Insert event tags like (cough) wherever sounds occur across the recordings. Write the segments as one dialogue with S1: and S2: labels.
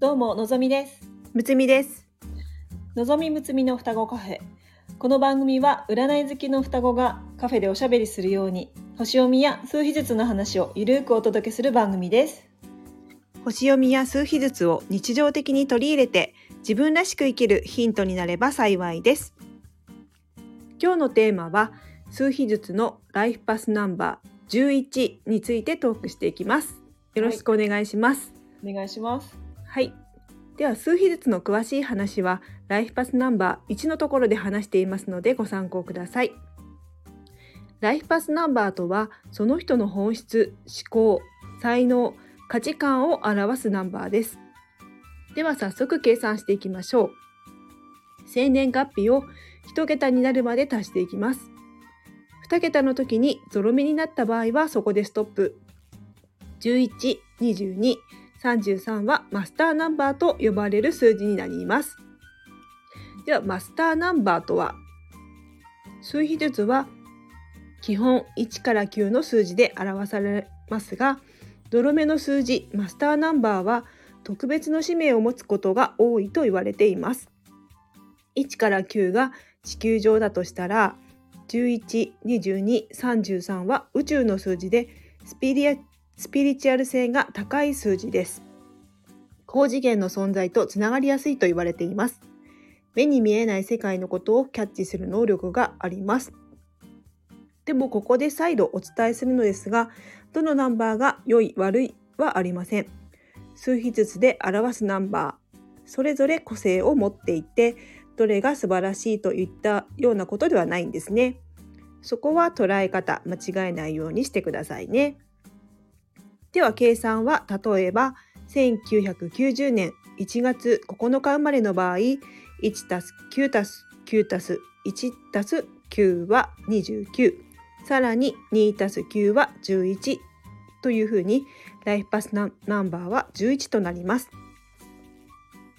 S1: どうものぞみです
S2: むつみです。
S1: のぞみむつみの双子カフェこの番組は占い好きの双子がカフェでおしゃべりするように星読みや数秘術の話をゆるくお届けする番組です
S2: 星読みや数秘術を日常的に取り入れて自分らしく生きるヒントになれば幸いです。今日のテーマは数秘術のライフパスナンバー11についてトークしていきます。よろしくお願いします。
S1: お願いします
S2: はい。では数秘術の詳しい話はライフパスナンバー1のところで話していますのでご参考ください。ライフパスナンバーとはその人の本質、思考、才能、価値観を表すナンバーです。では早速計算していきましょう。生年月日を1桁になるまで足していきます。2桁の時にゾロ目になった場合はそこでストップ。11、22、33はマスターナンバーと呼ばれる数字になります。ではマスターナンバーとは数秘術は基本1から9の数字で表されますがゾロ目の数字マスターナンバーは特別の使命を持つことが多いと言われています。1から9が地球上だとしたら11、22、33は宇宙の数字でスピリアスピリチュアル性が高い数字です。高次元の存在とつながりやすいと言われています。目に見えない世界のことをキャッチする能力があります。でもここで再度お伝えするのですが、どのナンバーが良い悪いはありません。数秘術で表すナンバー、それぞれ個性を持っていて、どれが素晴らしいといったようなことではないんですね。そこは捉え方、間違えないようにしてくださいね。では計算は例えば1990年1月9日生まれの場合1たす9たす9たす1たす9は29さらに2たす9は11というふうにライフパスナナンバーは11となります。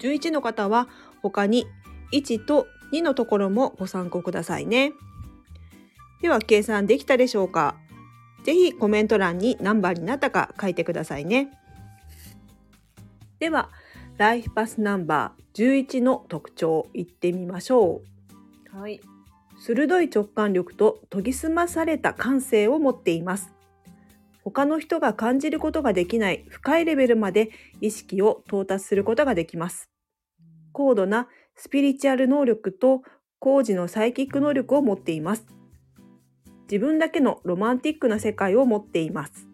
S2: 11の方は他に1と2のところもご参考くださいね。では計算できたでしょうか？ぜひコメント欄に何番になったか書いてくださいね。では、ライフパスナンバー11の特徴いってみましょう。
S1: はい
S2: 鋭い直感力と研ぎ澄まされた感性を持っています。他の人が感じることができない深いレベルまで意識を到達することができます。高度なスピリチュアル能力と高次のサイキック能力を持っています。自分だけのロマンティックな世界を持っています。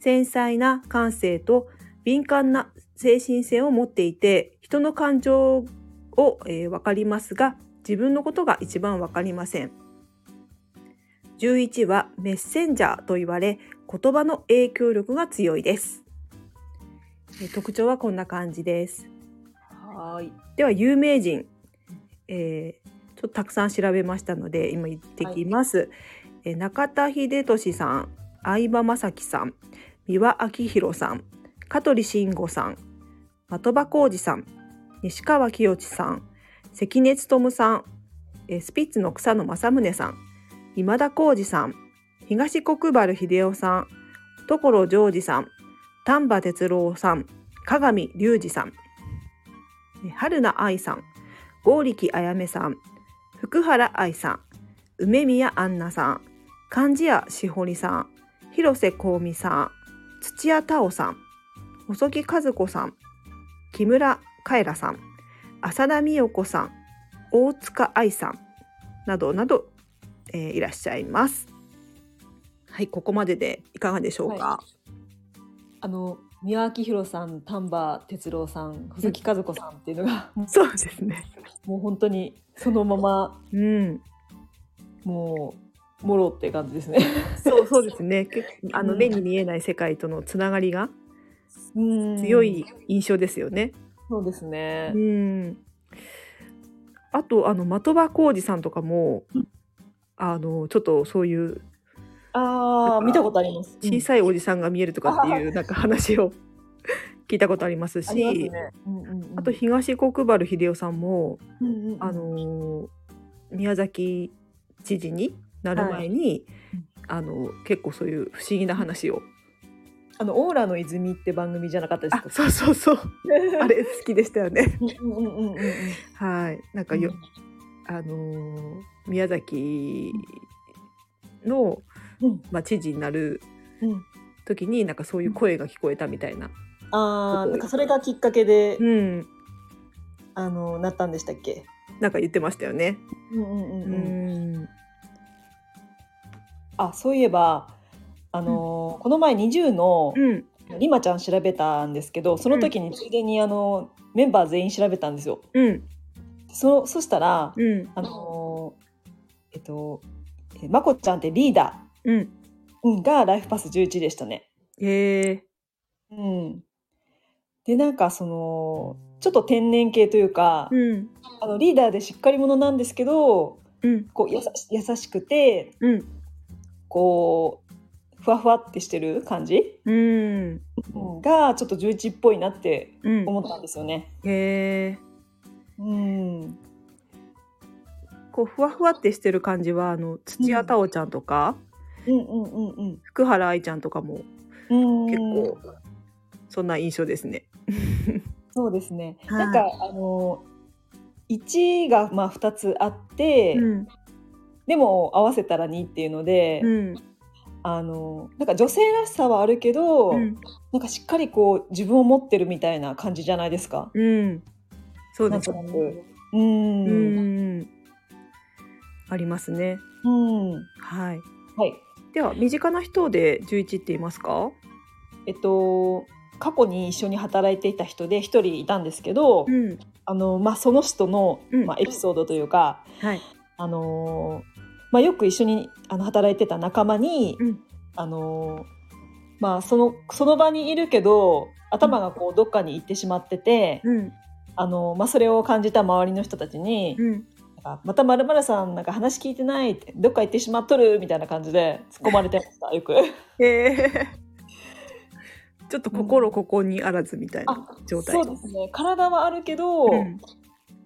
S2: 繊細な感性と敏感な精神性を持っていて、人の感情を、えー、分かりますが、自分のことが一番分かりません。11はメッセンジャーと言われ、言葉の影響力が強いです。えー特徴はこんな感じです。
S1: はい
S2: では有名人、えーちょっとたくさん調べましたので今言ってきます、えー中田秀俊さん相葉雅紀さん三輪明宏さん香取慎吾さん的場浩二さん西川きよちさん関根勤さんえースピッツの草野正宗さん今田耕司さん東国原秀夫さん所ジョージさん丹波哲郎さん鏡隆二さんえー春名愛さん剛力あやめさん福原愛さん梅宮アンナさん貫地谷しほりさん広瀬香美さん土屋太鳳さん細木和子さん木村カエラさん浅田美代子さん大塚愛さんなどなど、えーいらっしゃいます。はいここまででいかがでしょうか、
S1: はあの三輪明宏さん丹波哲郎さん細木和子さんっていうのが (laughs)
S2: そうですね。
S1: もう本当にそのまま
S2: うん。
S1: もうもろって感じですね。
S2: そうそうですね。(laughs) あの
S1: うん。
S2: 目に見えない世界とのつながりが
S1: 強
S2: 強い印象ですよね。
S1: そうですね。
S2: う。ん。あとあの的場浩二さんとかも、
S1: うん。
S2: あのちょっとそういう
S1: ああ、見たことあります。
S2: 小さいおじさんが見えるとかっていう (laughs) なんか話を (laughs) 聞いたことありますし、
S1: ありますね。うんうんうん。
S2: あと東国原秀夫さんも、
S1: うんうんうん。
S2: あの宮崎知事になる前に、
S1: うん。
S2: あの結構そういう不思議な話を。
S1: あのオーラの泉って番組じゃなかったですか？
S2: あそうそうそう。(laughs) あれ好きでしたよね。
S1: うんうんうんうんうん。
S2: はい。なんかよ、あのー宮崎の、
S1: うん
S2: まあ、知事になる
S1: うん。
S2: 時になんかそういう声が聞こえたみたいな、
S1: ああ、なんかそれがきっかけで、
S2: うん、
S1: あのなったんでしたっけ？
S2: なんか言ってましたよね。
S1: うんうんうん
S2: う
S1: うん。
S2: ん
S1: あ、そういえば。あのーこの前20の
S2: うん
S1: リマちゃん調べたんですけどその時についでにあのメンバー全員調べたんですよ。
S2: うん
S1: そそしたら、
S2: うん
S1: あのーえっとえまこちゃんってリーダ
S2: うん。
S1: ーうんがライフパス11でしたね。
S2: へえ
S1: うん、でなんかそのちょっと天然系というか、
S2: うん。
S1: あのリーダーでしっかり者なんですけど
S2: うん。
S1: こうやさし優しくて
S2: うん。
S1: こうふわふわってしてる感じ、
S2: うん。
S1: がちょっと11っぽいなって
S2: うん。
S1: 思ったんですよね。
S2: へえ
S1: うん、
S2: こうふわふわってしてる感じはあの土屋太鳳ちゃんとか、
S1: うんうんうんうん
S2: 福原愛ちゃんとかも
S1: うん
S2: 結構そんな印象ですね。(laughs)
S1: そうですね。
S2: はい
S1: なんかあの1がまあ2つあって、
S2: うん
S1: でも合わせたら2っていうので、
S2: うん
S1: あのなんか女性らしさはあるけど、
S2: うん
S1: なんかしっかりこう自分を持ってるみたいな感じじゃないですか。
S2: うんそうです
S1: なんとなくうんうん
S2: うんありますね。はい。
S1: はい。
S2: では身近な人で11っていますか？
S1: えっと過去に一緒に働いていた人で一人いたんですけど、
S2: ん
S1: あのまあその人の、
S2: うん
S1: まあエピソードというか、
S2: はい。
S1: あのまあよく一緒にあの働いてた仲間に、
S2: うん
S1: あのまあそのその場にいるけど頭がこうどっかに行ってしまってて、
S2: うん
S1: あのまあそれを感じた周りの人たちに。かまたまるまるさんなんか話聞いてないってどっか行ってしまっとるみたいな感じで突っ込まれてましたよく。
S2: へえ。ちょっと心ここにあらずみたいな状態。
S1: そうですね体はあるけど、
S2: うん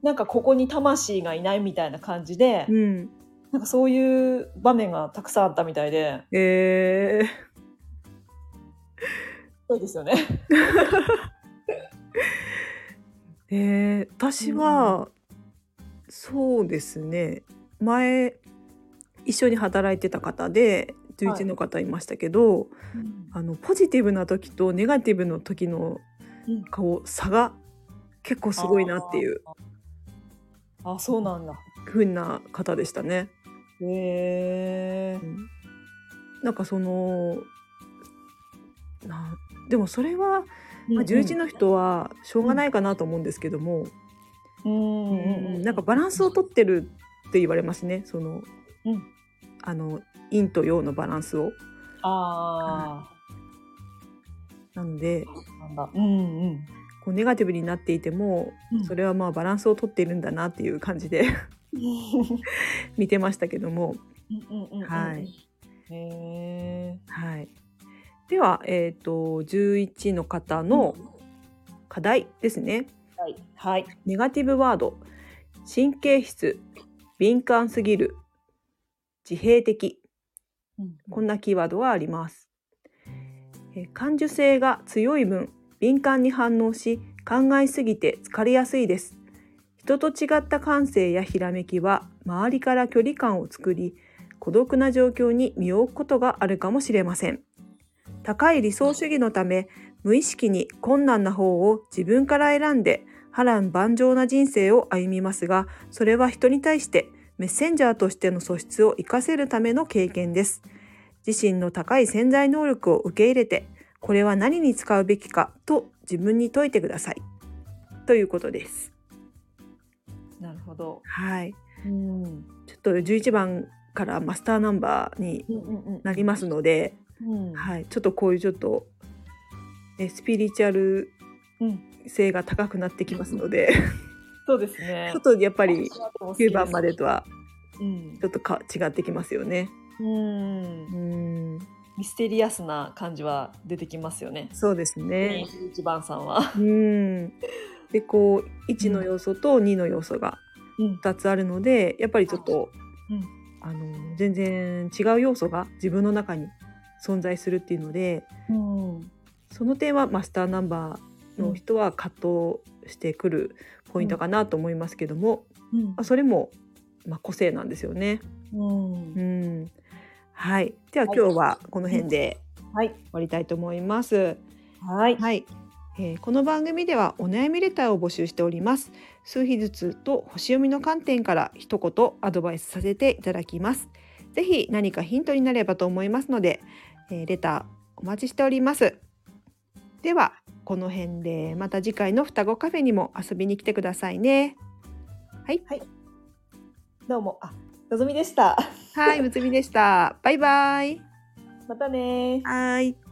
S1: なんかここに魂がいないみたいな感じで、
S2: うん。
S1: なんかそういう場面がたくさんあったみたいで
S2: へえ。
S1: そうですよね。(laughs)
S2: えー、私は、そうですね。前一緒に働いてた方で11の方いましたけど、あのポジティブな時とネガティブの時の
S1: うん。
S2: 差が結構すごいなっていう。
S1: ああそうなんだ。
S2: 風な方でしたね。
S1: へえ
S2: う。ん。なんかそのなでもそれは、まあ、11の人はしょうがないかなと思うんですけども、
S1: うんうんうん
S2: なんかバランスをとってるって言われますねその、
S1: うん
S2: あの陰と陽のバランスを。
S1: あ
S2: なので
S1: あなんだ。うんうん。
S2: こうネガティブになっていても、
S1: うん
S2: それはまあバランスをとっているんだなっていう感じで (laughs) 見てましたけども、
S1: うんうんうんうん
S2: はい。
S1: へえ。
S2: はい、では、えー、と11の方の課題ですね。
S1: はいはい。
S2: ネガティブワード神経質敏感すぎる自閉的こんなキーワードがあります。えー感受性が強い分敏感に反応し考えすぎて疲れやすいです。人と違った感性やひらめきは周りから距離感を作り孤独な状況に身を置くことがあるかもしれません。高い理想主義のため無意識に困難な方を自分から選んで波乱万丈な人生を歩みますがそれは人に対してメッセンジャーとしての素質を活かせるための経験です。自身の高い潜在能力を受け入れてこれは何に使うべきかと自分に問いてください。ということです。
S1: なるほど。
S2: はい。
S1: うん。
S2: ちょっと11番からマスターナンバーに。なりますので、
S1: うん。
S2: はい。ちょっとこういうちょっとえスピリチュアル
S1: うん。
S2: 性が高くなってきますので、
S1: そうですね
S2: ちょっ。とやっぱり9番までとは
S1: うん
S2: ちょっとか違ってきますよね。
S1: うん
S2: う。ん。
S1: ミステリアスな感じは出てきますよね。
S2: そうですね。
S1: 一番さんは。
S2: うん。でこう1の要素と2の要素が
S1: うん。
S2: 2つあるのでやっぱりちょっと、
S1: うん
S2: あの全然違う要素が自分の中に存在するっていうので
S1: うん。
S2: その点はマスターナンバーの人は葛藤してくるポイントかなと思いますけども、
S1: うん
S2: まあ、それもまあ個性なんですよね。
S1: うん
S2: うん、はい。では
S1: はい
S2: 今日はこの辺で
S1: はい
S2: 終わりたいと思います。
S1: はい
S2: はい、えーこの番組ではお悩みレターを募集しております。数日ずつと星読みの観点から一言アドバイスさせていただきます。ぜひ何かヒントになればと思いますので、えーレターお待ちしております。ではこの辺でまた次回の双子カフェにも遊びに来てくださいね。
S1: どうもあのぞみでした
S2: はい、むつみでした。バイバイ。
S1: またね
S2: はい。